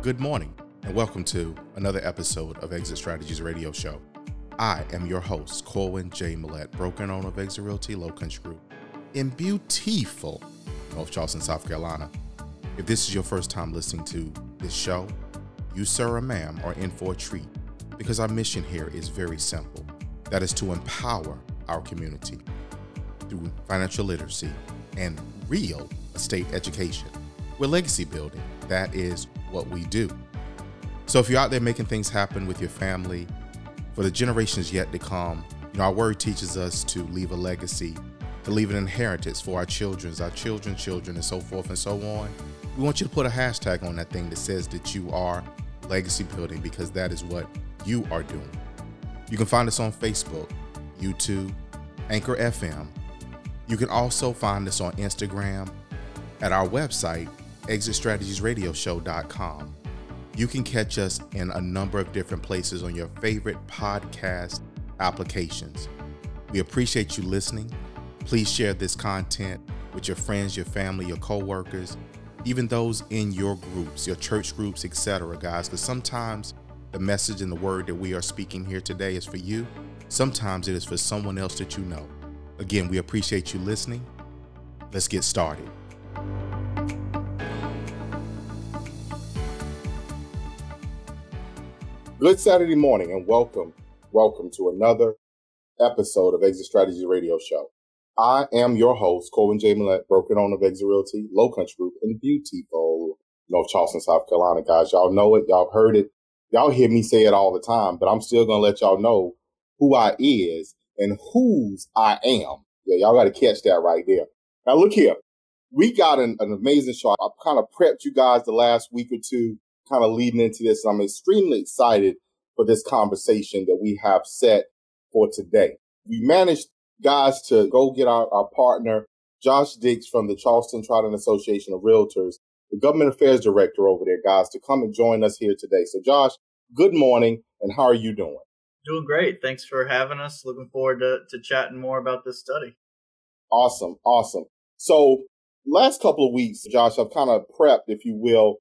Good morning, and welcome to another episode of Exit Strategies Radio Show. I am your host, Corwin J. Millett, broker owner of Exit Realty Low Country Group in beautiful North Charleston, South Carolina. If this is your first time listening to this show, you, sir or ma'am, are in for a treat because our mission here is very simple that is to empower our community through financial literacy and real estate education. We're legacy building. That is what we do. So if you're out there making things happen with your family, for the generations yet to come, you know, our word teaches us to leave a legacy, to leave an inheritance for our children's, our children's children, and so forth and so on. We want you to put a hashtag on that thing that says that you are legacy building because that is what you are doing. You can find us on Facebook, YouTube, Anchor FM. You can also find us on Instagram at our website, exitstrategiesradioshow.com. You can catch us in a number of different places on your favorite podcast applications. We appreciate you listening. Please share this content with your friends, your family, your coworkers, even those in your groups, your church groups, etc., guys, because sometimes the message and the word that we are speaking here today is for you. Sometimes it is for someone else that you know. Again, we appreciate you listening. Let's get started. Good Saturday morning and welcome, welcome to another episode of Exit Strategy Radio Show. I am your host, Corwin J. Millett, broker owner of Exit Realty, Low Country Group in beautiful North Charleston, South Carolina. Guys, y'all know it. Y'all heard it. Y'all hear me say it all the time, but I'm still to let y'all know who I is and whose I am. Yeah, y'all got to catch that right there. Now look here. We got an, an amazing show. I kind of prepped you guys the last week or two kind of leading into this. I'm extremely excited for this conversation that we have set for today. We managed, guys, to go get our, our partner, Josh Dix from the Charleston Trident Association of Realtors, the government affairs director over there, guys, to come and join us here today. So, Josh, good morning, and how are you doing? Doing great. Thanks for having us. Looking forward to, to chatting more about this study. Awesome. Awesome. So, last couple of weeks, Josh, I've kind of prepped, if you will,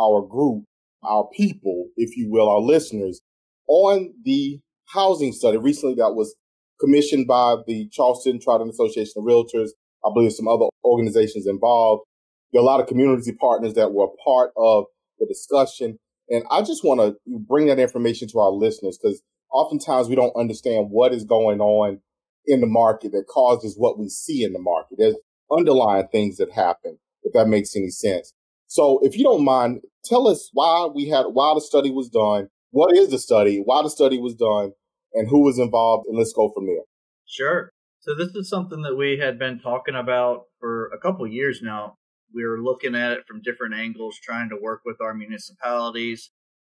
our group our people, if you will, our listeners on the housing study recently that was commissioned by the Charleston Trident Association of Realtors. I believe some other organizations involved. There are a lot of community partners that were part of the discussion. And I just want to bring that information to our listeners because oftentimes we don't understand what is going on in the market that causes what we see in the market. There's underlying things that happen, if that makes any sense. So if you don't mind, tell us why we had, why the study was done. What is the study? Why the study was done and who was involved? And let's go from there. Sure. So this is something that we had been talking about for a couple years now. We were looking at it from different angles, trying to work with our municipalities.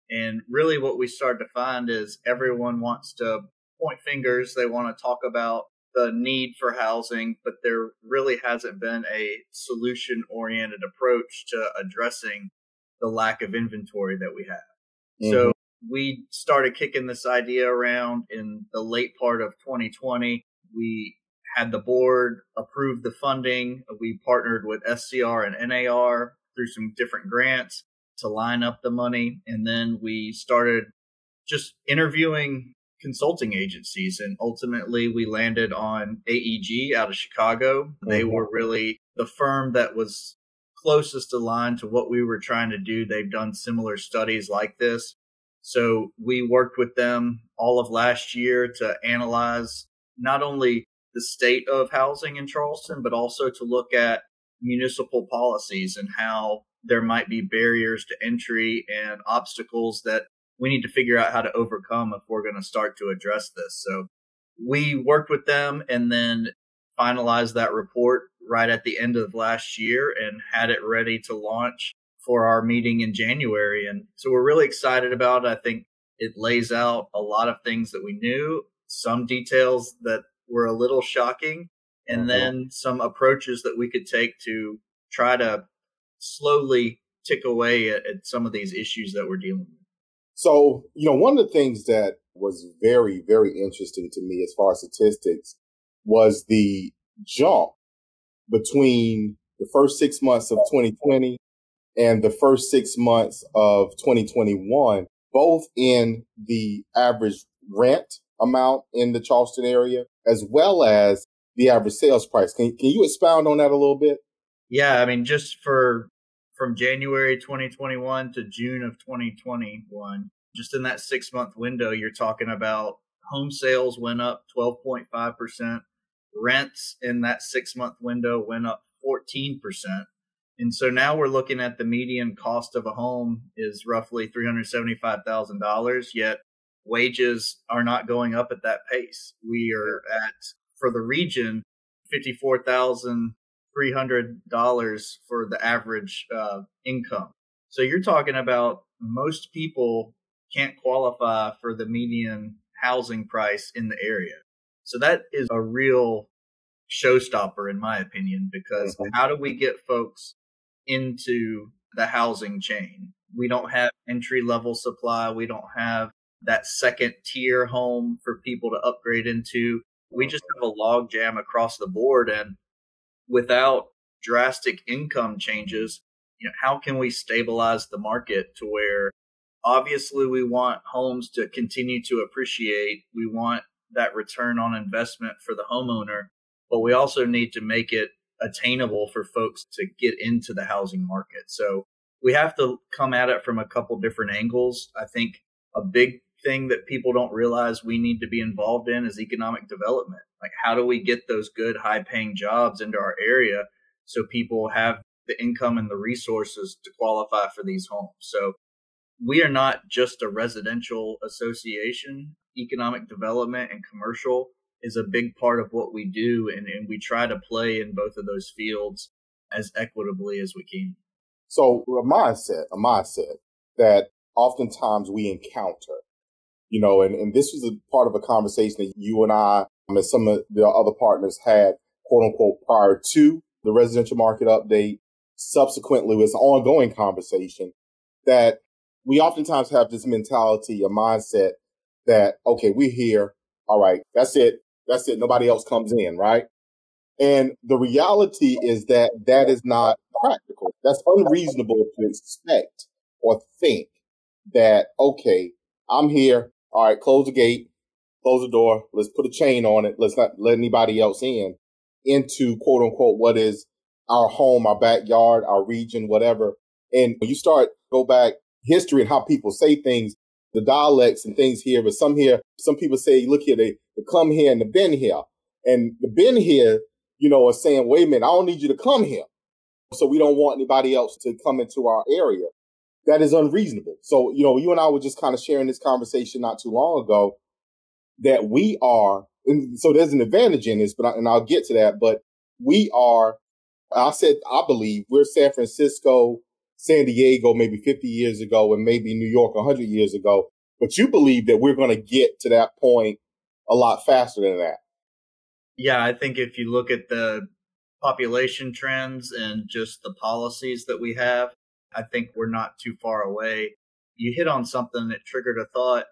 And really what we started to find is everyone wants to point fingers. They want to talk about the need for housing, but there really hasn't been a solution oriented approach to addressing the lack of inventory that we have. Mm-hmm. So we started kicking this idea around in the late part of 2020. We had the board approve the funding. We partnered with SCR and NAR through some different grants to line up the money. And then we started just interviewing consulting agencies. And ultimately, we landed on AEG out of Chicago. Mm-hmm. They were really the firm that was closest aligned to what we were trying to do. They've done similar studies like this. So we worked with them all of last year to analyze not only the state of housing in Charleston, but also to look at municipal policies and how there might be barriers to entry and obstacles that we need to figure out how to overcome if we're going to start to address this. So we worked with them and then finalized that report right at the end of last year and had it ready to launch for our meeting in January. And so we're really excited about it. I think it lays out a lot of things that we knew, some details that were a little shocking, and mm-hmm. then some approaches that we could take to try to slowly tick away at, at some of these issues that we're dealing with. So, you know, one of the things that was very, very interesting to me as far as statistics was the jump between the first six months of 2020 and the first six months of 2021, both in the average rent amount in the Charleston area, as well as the average sales price. Can, can you expound on that a little bit? Yeah, I mean, just for from January 2021 to June of 2021, just in that six month window, you're talking about home sales went up 12.5%. Rents in that six month window went up 14%. And so now we're looking at the median cost of a home is roughly $375,000, yet wages are not going up at that pace. We are at, for the region, $54,300 for the average uh, income. So you're talking about most people can't qualify for the median housing price in the area. So that is a real showstopper, in my opinion, because mm-hmm. how do we get folks into the housing chain? We don't have entry level supply. We don't have that second tier home for people to upgrade into. We just have a log jam across the board. And without drastic income changes, you know, how can we stabilize the market to where obviously we want homes to continue to appreciate. We want that return on investment for the homeowner, but we also need to make it attainable for folks to get into the housing market. So we have to come at it from a couple different angles. I think a big thing that people don't realize we need to be involved in is economic development. Like, how do we get those good, high paying jobs into our area so people have the income and the resources to qualify for these homes? So we are not just a residential association. Economic development and commercial is a big part of what we do, and, and we try to play in both of those fields as equitably as we can. So a mindset, a mindset that oftentimes we encounter, you know, and, and this was a part of a conversation that you and I and some of the other partners had, quote unquote, prior to the residential market update. Subsequently, was an ongoing conversation that we oftentimes have this mentality, a mindset that, okay, we're here. All right. That's it. That's it. Nobody else comes in. Right. And the reality is that that is not practical. That's unreasonable to expect or think that, okay, I'm here. All right. Close the gate, close the door. Let's put a chain on it. Let's not let anybody else in into quote unquote what is our home, our backyard, our region, whatever. And you start go back history and how people say things, the dialects and things here. But some here, some people say, look here, they, they come here and they've been here. And the been here, you know, are saying, wait a minute, I don't need you to come here. So we don't want anybody else to come into our area. That is unreasonable. So, you know, you and I were just kind of sharing this conversation not too long ago that we are, and so there's an advantage in this, but I, and I'll get to that, but we are, I said, I believe we're San Francisco San Diego maybe 50 years ago and maybe New York 100 years ago. But you believe that we're going to get to that point a lot faster than that. Yeah, I think if you look at the population trends and just the policies that we have, I think we're not too far away. You hit on something that triggered a thought.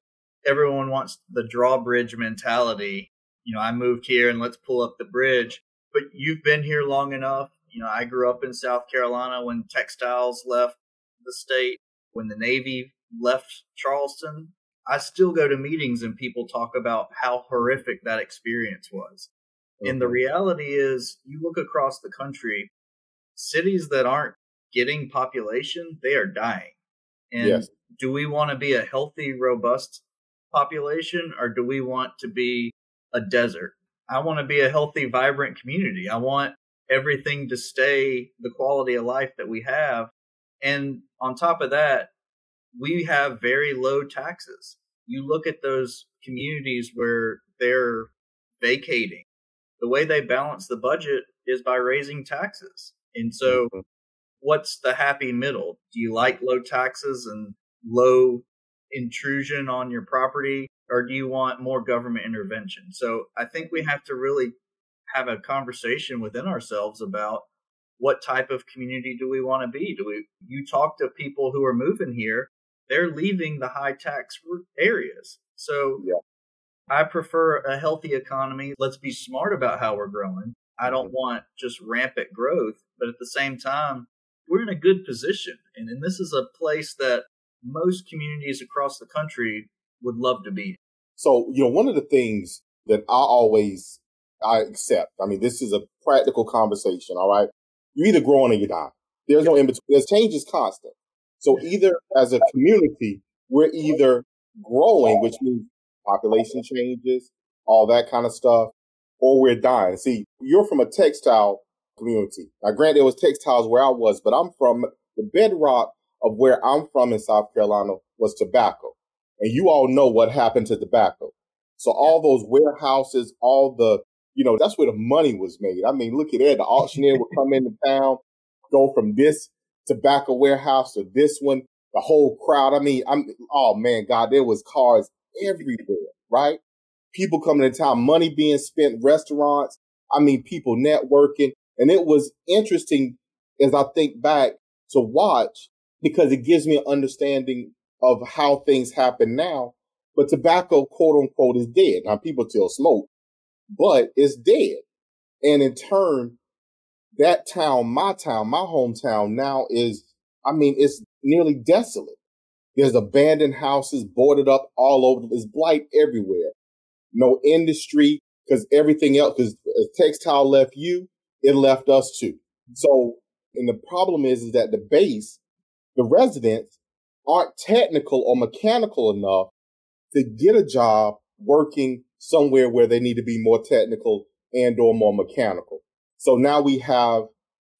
Everyone wants the drawbridge mentality. You know, I moved here and let's pull up the bridge. But you've been here long enough you know, I grew up in South Carolina when textiles left the state, when the Navy left Charleston. I still go to meetings and people talk about how horrific that experience was. Mm-hmm. And the reality is, you look across the country, cities that aren't getting population, they are dying. And yes. do we want to be a healthy, robust population or do we want to be a desert? I want to be a healthy, vibrant community. I want everything to stay the quality of life that we have. And on top of that, we have very low taxes. You look at those communities where they're vacating, the way they balance the budget is by raising taxes. And so, mm-hmm. What's the happy middle? Do you like low taxes and low intrusion on your property, or do you want more government intervention? So, I think we have to really have a conversation within ourselves about what type of community do we want to be? Do we, you talk to people who are moving here, they're leaving the high tax areas. So yeah. I prefer a healthy economy. Let's be smart about how we're growing. I don't mm-hmm. want just rampant growth, but at the same time, we're in a good position. And, and this is a place that most communities across the country would love to be. So, you know, one of the things that I always I accept, I mean, this is a practical conversation, all right? You either growing or you die. There's no in between. There's change is constant. So either as a community, we're either growing, which means population changes, all that kind of stuff, or we're dying. See, you're from a textile community. Now, granted, it was textiles where I was, but I'm from the bedrock of where I'm from in South Carolina was tobacco. And you all know what happened to tobacco. So all those warehouses, all the, you know, that's where the money was made. I mean, look at that. The auctioneer would come into town, go from this tobacco warehouse to this one, the whole crowd. I mean, I'm, oh man, God, there was cars everywhere, right? People coming to town, money being spent, restaurants. I mean, people networking. And it was interesting as I think back to watch because it gives me an understanding of how things happen now. But tobacco, quote unquote, is dead. Now people still smoke, but it's dead. And in turn, that town, my town, my hometown now is, I mean, it's nearly desolate. There's abandoned houses boarded up all over. There's blight everywhere. No industry because everything else, because uh, textile left you, it left us too. Mm-hmm. So, and the problem is, is that the base, the residents aren't technical or mechanical enough to get a job working somewhere where they need to be more technical and or more mechanical. So now we have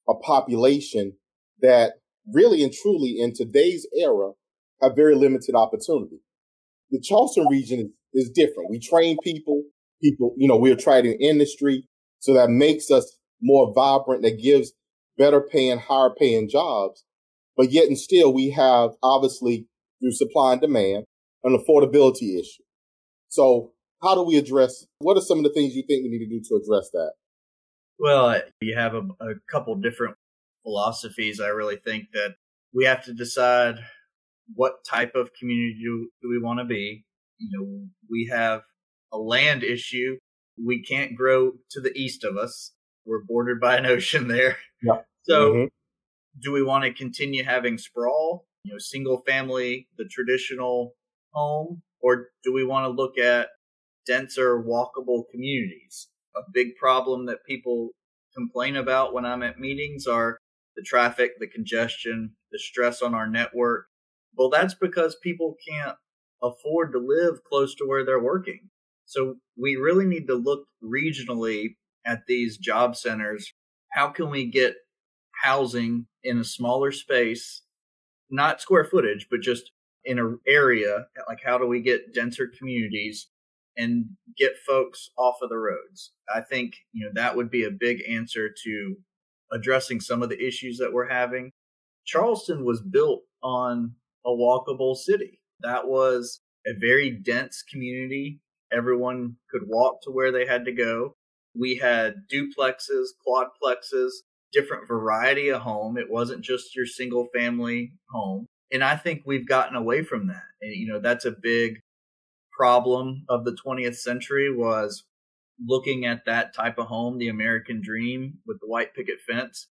a population that really and truly in today's era have very limited opportunity. The Charleston region is, different. We train people, people, you know, we're trading industry. So that makes us more vibrant, that gives better paying, higher paying jobs. But yet and still we have obviously through supply and demand an affordability issue. So how do we address, what are some of the things you think we need to do to address that? Well, you have a, a couple different philosophies. I really think that we have to decide what type of community do, do we want to be. You know, we have a land issue. We can't grow to the east of us. We're bordered by an ocean there. Yeah. So, mm-hmm. do we want to continue having sprawl? You know, single family, the traditional home, or do we want to look at denser, walkable communities? a big problem that people complain about when I'm at meetings are the traffic, the congestion, the stress on our network. Well, that's because people can't afford to live close to where they're working. So we really need to look regionally at these job centers. How can we get housing in a smaller space, not square footage, but just in an area? Like, how do we get denser communities and get folks off of the roads. I think, you know, that would be a big answer to addressing some of the issues that we're having. Charleston was built on a walkable city. That was a very dense community. Everyone could walk to where they had to go. We had duplexes, quadplexes, different variety of home. It wasn't just your single family home. And I think we've gotten away from that. And, you know, that's a big problem of the 20th century was looking at that type of home, the American dream with the white picket fence.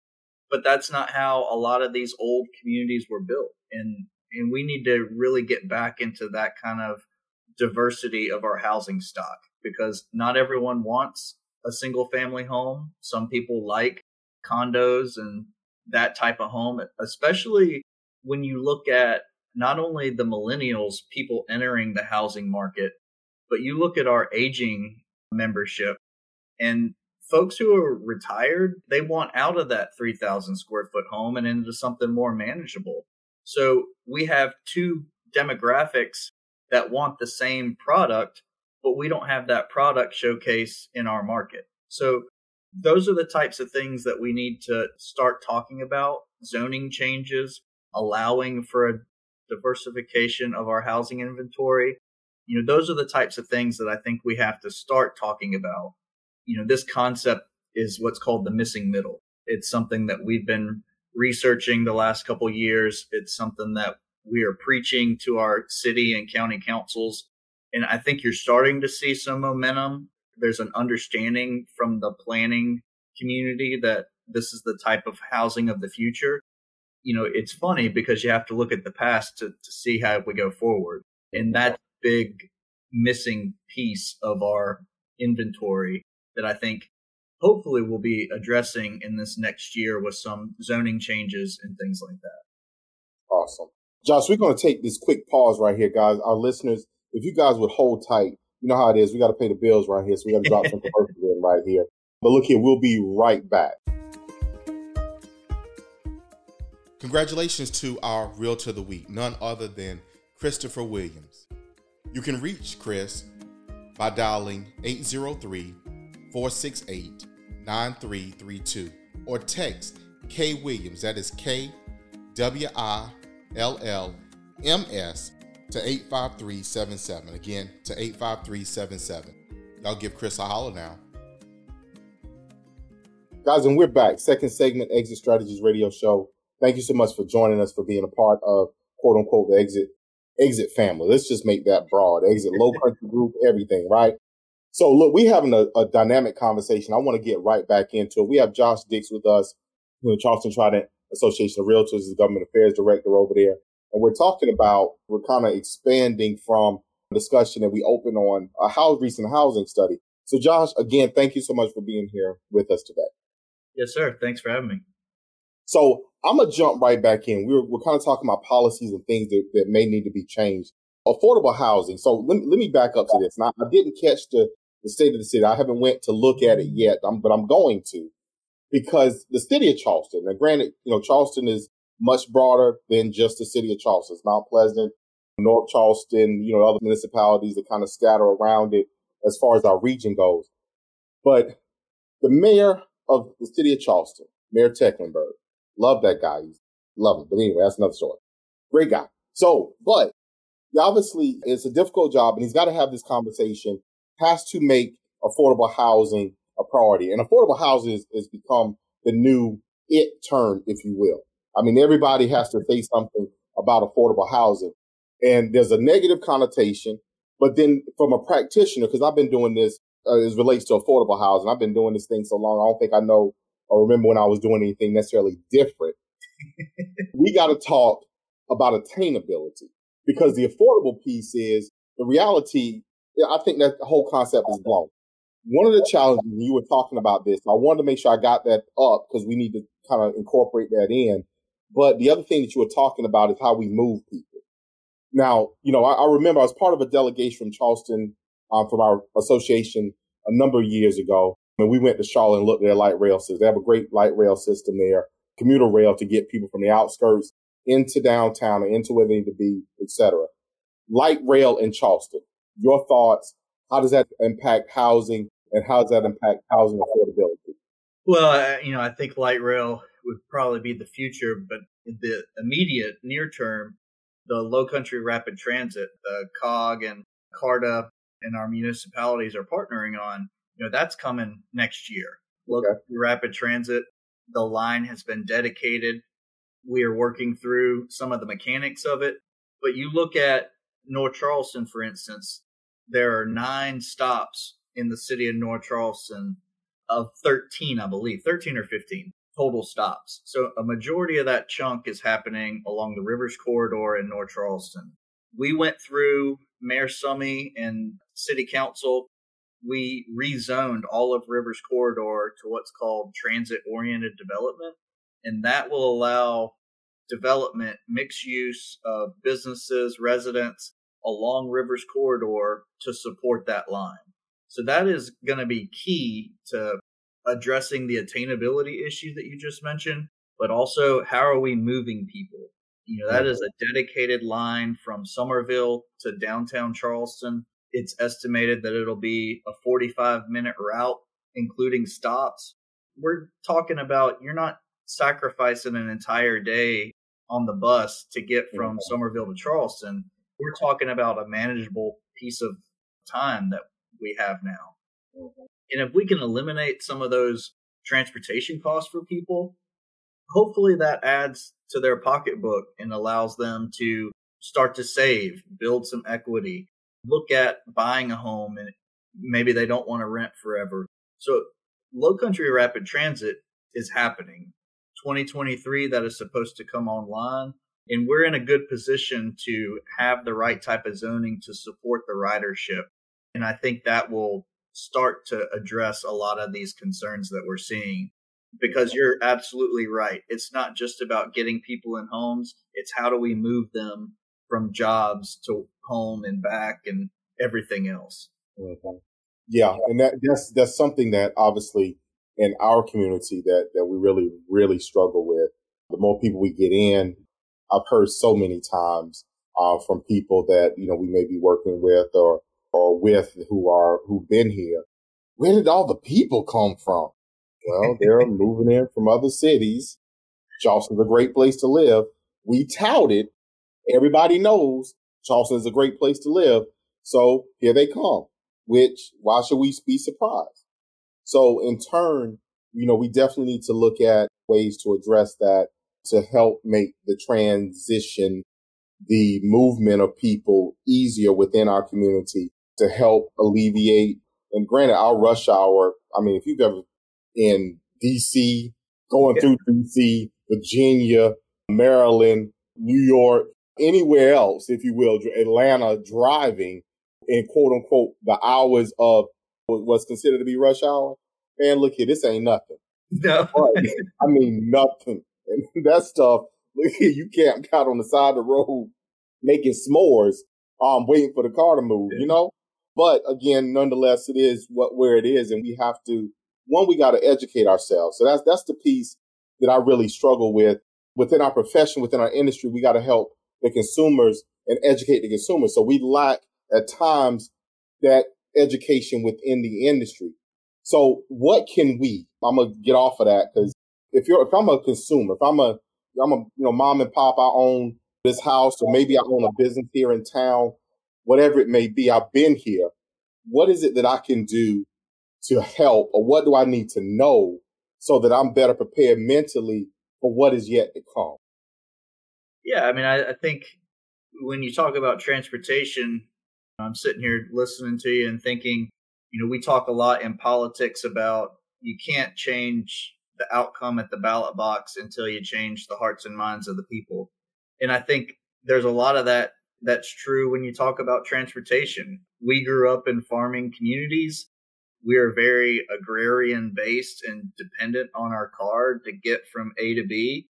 But that's not how a lot of these old communities were built. And, and we need to really get back into that kind of diversity of our housing stock because not everyone wants a single family home. Some people like condos and that type of home, especially when you look at not only the millennials, people entering the housing market, but you look at our aging membership and folks who are retired, they want out of that 3,000 square foot home and into something more manageable. So we have two demographics that want the same product, but we don't have that product showcase in our market. So those are the types of things that we need to start talking about zoning changes, allowing for a diversification of our housing inventory. You know, those are the types of things that I think we have to start talking about. You know, this concept is what's called the missing middle. It's something that we've been researching the last couple years. It's something that we are preaching to our city and county councils. And I think you're starting to see some momentum. There's an understanding from the planning community that this is the type of housing of the future. you know, it's funny because you have to look at the past to, to see how we go forward. And that big missing piece of our inventory that I think hopefully we'll be addressing in this next year with some zoning changes and things like that. Awesome. Josh, we're going to take this quick pause right here, guys. Our listeners, if you guys would hold tight, you know how it is. We got to pay the bills right here. So we got to drop some commercials in right here. But look here, we'll be right back. Congratulations to our Realtor of the Week, none other than Christopher Williams. You can reach Chris by dialing 803 468 9332 or text K Williams, that is K W I L L M S to 85377. Again, to 85377. Y'all give Chris a holler now. Guys, and we're back. Second segment, Exit Strategies Radio Show. Thank you so much for joining us for being a part of quote unquote the exit exit family. Let's just make that broad. Exit low country group, everything, right? So look, we having a, a dynamic conversation. I want to get right back into it. We have Josh Dix with us, the Charleston Trident Association of Realtors, the government affairs director over there. And we're talking about, we're kind of expanding from discussion that we opened on a house, recent housing study. So Josh, again, thank you so much for being here with us today. Yes, sir. Thanks for having me. So I'm gonna jump right back in. We're we're kind of talking about policies and things that, that may need to be changed. Affordable housing. So let me, let me back up to this. Now I didn't catch the, the state of the city. I haven't went to look at it yet, I'm, but I'm going to because the city of Charleston. Now, granted, you know Charleston is much broader than just the city of Charleston. It's Mount Pleasant, North Charleston, you know, other municipalities that kind of scatter around it as far as our region goes. But the mayor of the city of Charleston, Mayor Tecklenburg, love that guy. He's love him. But anyway, that's another story. Great guy. So, but obviously it's a difficult job and he's got to have this conversation, has to make affordable housing a priority. And affordable housing has become the new it term, if you will. I mean, everybody has to say something about affordable housing. And there's a negative connotation. But then from a practitioner, because I've been doing this uh, as relates to affordable housing, I've been doing this thing so long, I don't think I know or remember when I was doing anything necessarily different. we got to talk about attainability because the affordable piece is the reality. I think that the whole concept is blown. One of the challenges you were talking about this, I wanted to make sure I got that up because we need to kind of incorporate that in. But the other thing that you were talking about is how we move people. Now, you know, I, I remember I was part of a delegation from Charleston, um, from our association a number of years ago. And we went to Charlotte and looked at their light rail system. They have a great light rail system there, commuter rail to get people from the outskirts into downtown and into where they need to be, etc. Light rail in Charleston. Your thoughts? How does that impact housing and how does that impact housing affordability? Well, you know, I think light rail would probably be the future, but the immediate near term, the low country rapid transit, the COG and CARTA and our municipalities are partnering on, you know, that's coming next year. Look, okay. rapid transit, the line has been dedicated. We are working through some of the mechanics of it. But you look at North Charleston, for instance, there are nine stops in the city of North Charleston of 13, I believe, 13 or 15 total stops. So a majority of that chunk is happening along the Rivers Corridor in North Charleston. We went through Mayor Summey and City Council. We rezoned all of Rivers Corridor to what's called transit oriented development. And that will allow development, mixed use of businesses, residents along Rivers Corridor to support that line. So that is going to be key to addressing the attainability issue that you just mentioned, but also how are we moving people? You know, that is a dedicated line from Summerville to downtown Charleston. It's estimated that it'll be a 45 minute route, including stops. We're talking about you're not sacrificing an entire day on the bus to get from Summerville to Charleston. We're talking about a manageable piece of time that we have now. Mm-hmm. And if we can eliminate some of those transportation costs for people, hopefully that adds to their pocketbook and allows them to start to save, build some equity, look at buying a home and maybe they don't want to rent forever. So low country rapid transit is happening. 2023 that is supposed to come online. And we're in a good position to have the right type of zoning to support the ridership. And I think that will start to address a lot of these concerns that we're seeing because you're absolutely right. It's not just about getting people in homes, it's how do we move them from jobs to home and back and everything else. Mm-hmm. Yeah, and that, that's that's something that obviously in our community that that we really really struggle with. The more people we get in, I've heard so many times uh, from people that you know we may be working with or or with who are who've been here. Where did all the people come from? Well, they're moving in from other cities. Charleston's a great place to live. We touted. Everybody knows Charleston is a great place to live. So here they come, which why should we be surprised? So in turn, you know, we definitely need to look at ways to address that to help make the transition, the movement of people easier within our community to help alleviate. And granted, our rush hour, I mean, if you've ever in DC, going yeah. through DC, Virginia, Maryland, New York, anywhere else, if you will, Atlanta driving in quote unquote the hours of what's considered to be rush hour. Man, look here, this ain't nothing. No. I mean, nothing. And that stuff, look here, you can't out on the side of the road making s'mores, um, waiting for the car to move, yeah. you know? But again, nonetheless, it is what, where it is. And we have to one, we got to educate ourselves. So that's, that's the piece that I really struggle with within our profession, within our industry. We got to help the consumers and educate the consumers. So we lack at times that education within the industry. So what can we, I'm to get off of that because if you're, if I'm a consumer, if I'm a, I'm a, you know, mom and pop, I own this house or maybe I own a business here in town, whatever it may be, I've been here. What is it that I can do to help or what do I need to know so that I'm better prepared mentally for what is yet to come? Yeah, I mean, I, I think when you talk about transportation, I'm sitting here listening to you and thinking, you know, we talk a lot in politics about you can't change the outcome at the ballot box until you change the hearts and minds of the people. And I think there's a lot of that that's true when you talk about transportation. We grew up in farming communities we are very agrarian based and dependent on our car to get from A to B.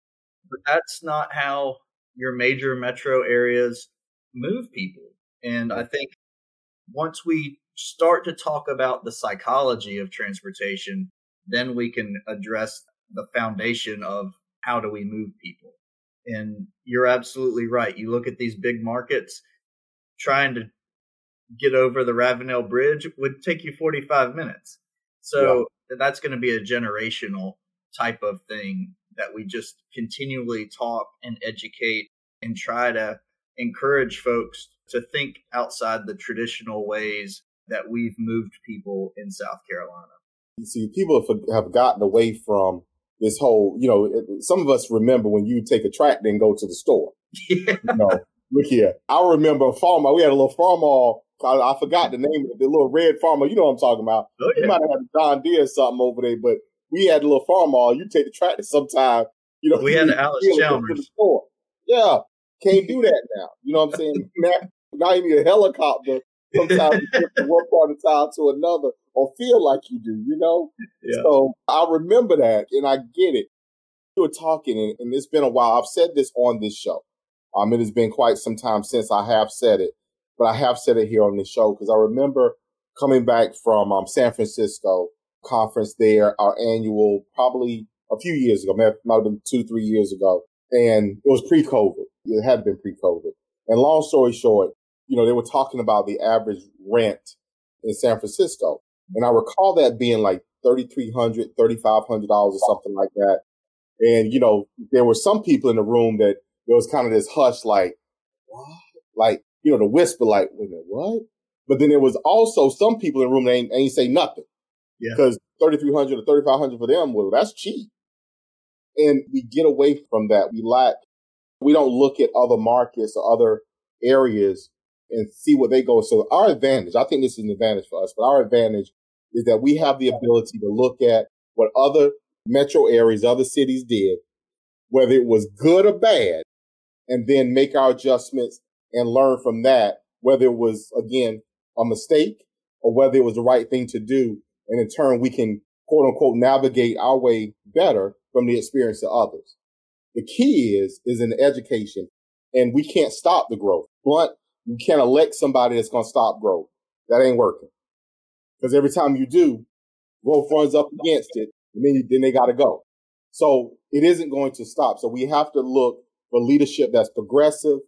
But that's not how your major metro areas move people. And I think once we start to talk about the psychology of transportation, then we can address the foundation of how do we move people. And you're absolutely right. You look at these big markets, trying to get over the Ravenel Bridge would take you 45 minutes. So yeah. that's going to be a generational type of thing that we just continually talk and educate and try to encourage folks to think outside the traditional ways that we've moved people in South Carolina. You see, people have gotten away from this whole, you know, some of us remember when you take a track and go to the store. Yeah. You know, look here. I remember a farmer, we had a little farm I, I, forgot the name of the little red farmer. You know what I'm talking about. Oh, yeah. You might have had a John Deere or something over there, but we had a little farm all. You take the tractor sometime. You know, we had an Alice Chalmers. Yeah, can't do that now. You know what I'm saying? now, now you need a helicopter sometimes from one part of town to another, or feel like you do. You know. Yeah. So I remember that, and I get it. We were talking, and, and it's been a while. I've said this on this show. Um, it has been quite some time since I have said it but I have said it here on the show because I remember coming back from um, San Francisco conference there, our annual, probably a few years ago, might have been two, three years ago. And it was pre-COVID. It had been pre-COVID. And long story short, you know, they were talking about the average rent in San Francisco. And I recall that being like $3,300, $3,500 or something like that. And, you know, there were some people in the room that there was kind of this hush, like, what? Like, you know, the whisper like, wait a minute, what? But then there was also some people in the room that ain't, ain't say nothing. Yeah. Because 3300 or 3500 for them, well, that's cheap. And we get away from that. We lack, we don't look at other markets or other areas and see what they go. So our advantage, I think this is an advantage for us, but our advantage is that we have the ability to look at what other metro areas, other cities did whether it was good or bad, and then make our adjustments and learn from that, whether it was, again, a mistake or whether it was the right thing to do. And in turn, we can quote unquote navigate our way better from the experience of others. The key is, is in education and we can't stop the growth. Blunt, you can't elect somebody that's going to stop growth. That ain't working. Because every time you do, growth runs up against it and then, then they got to go. So it isn't going to stop. So we have to look for leadership that's progressive,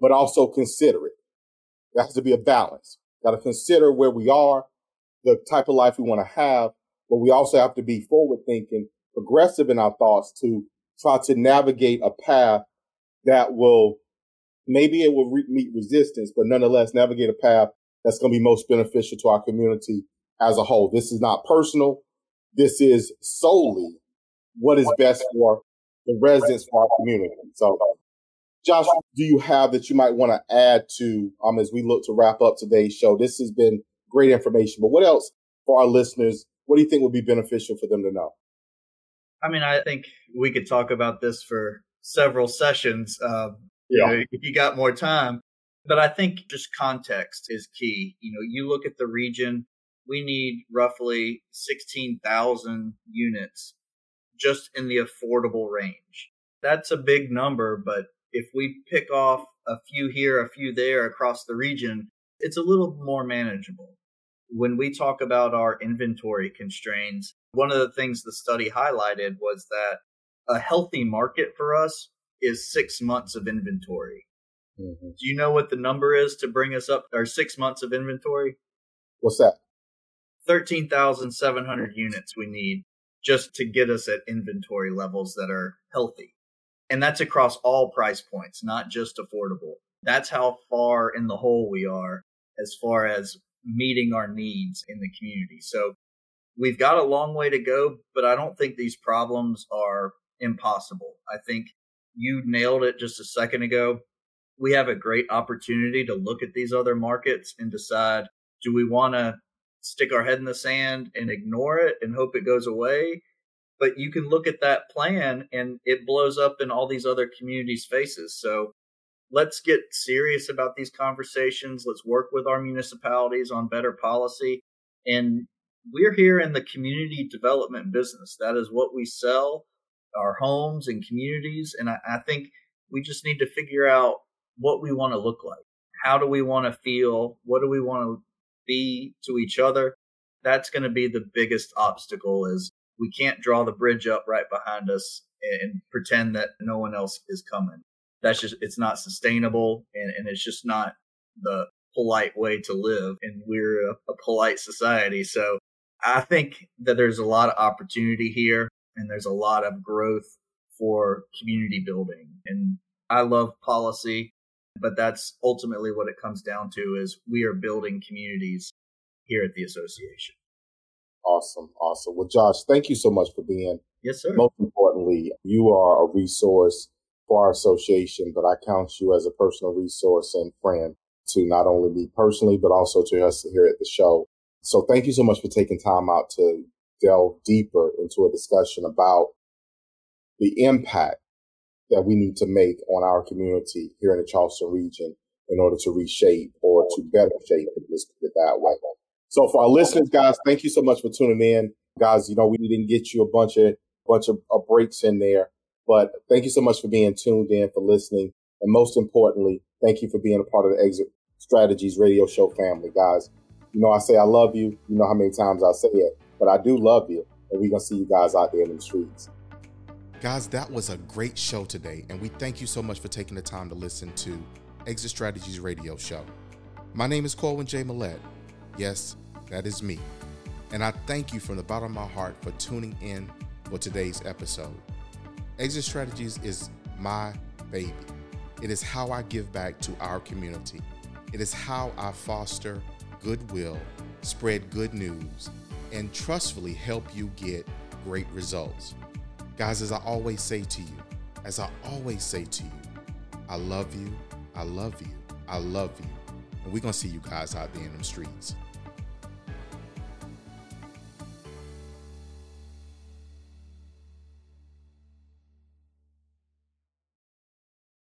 but also considerate. There has to be a balance. Got to consider where we are, the type of life we want to have, but we also have to be forward thinking, progressive in our thoughts to try to navigate a path that will maybe it will re- meet resistance, but nonetheless navigate a path that's going to be most beneficial to our community as a whole. This is not personal. This is solely what is best for the residents for our community. So, Josh, do you have that you might want to add to um as we look to wrap up today's show? This has been great information, but what else for our listeners? What do you think would be beneficial for them to know? I mean, I think we could talk about this for several sessions. Um, yeah. Know, if you got more time, but I think just context is key. You know, you look at the region, we need roughly 16,000 units just in the affordable range. That's a big number, but if we pick off a few here, a few there across the region, it's a little more manageable. When we talk about our inventory constraints, one of the things the study highlighted was that a healthy market for us is six months of inventory. Mm-hmm. Do you know what the number is to bring us up our six months of inventory? What's that? 13,700 units we need just to get us at inventory levels that are healthy. And that's across all price points, not just affordable. That's how far in the hole we are as far as meeting our needs in the community. So we've got a long way to go, but I don't think these problems are impossible. I think you nailed it just a second ago. We have a great opportunity to look at these other markets and decide do we want to stick our head in the sand and ignore it and hope it goes away. But you can look at that plan and it blows up in all these other communities' faces. So let's get serious about these conversations. Let's work with our municipalities on better policy. And we're here in the community development business. That is what we sell our homes and communities. And I, I think we just need to figure out what we want to look like. How do we want to feel? What do we want to be to each other, that's going to be the biggest obstacle is we can't draw the bridge up right behind us and pretend that no one else is coming. That's just, it's not sustainable and, and it's just not the polite way to live. And we're a, a polite society. So I think that there's a lot of opportunity here and there's a lot of growth for community building. And I love policy but that's ultimately what it comes down to is we are building communities here at the association. Awesome. Awesome. Well, Josh, thank you so much for being. Yes, sir. Most importantly, you are a resource for our association, but I count you as a personal resource and friend to not only me personally, but also to us here at the show. So thank you so much for taking time out to delve deeper into a discussion about the impact that we need to make on our community here in the Charleston region in order to reshape or to better shape it, let's that way. So for our listeners, guys, thank you so much for tuning in. Guys, you know, we didn't get you a bunch of bunch of, of breaks in there, but thank you so much for being tuned in, for listening. And most importantly, thank you for being a part of the Exit Strategies radio show family, guys. You know, I say I love you. You know how many times I say it, but I do love you. And we're to see you guys out there in the streets. Guys, that was a great show today, and we thank you so much for taking the time to listen to Exit Strategies Radio Show. My name is Corwin J. Millett. Yes, that is me. And I thank you from the bottom of my heart for tuning in for today's episode. Exit Strategies is my baby. It is how I give back to our community. It is how I foster goodwill, spread good news, and trustfully help you get great results. Guys, as I always say to you, as I always say to you, I love you, I love you, I love you. And we're going to see you guys out there in the streets.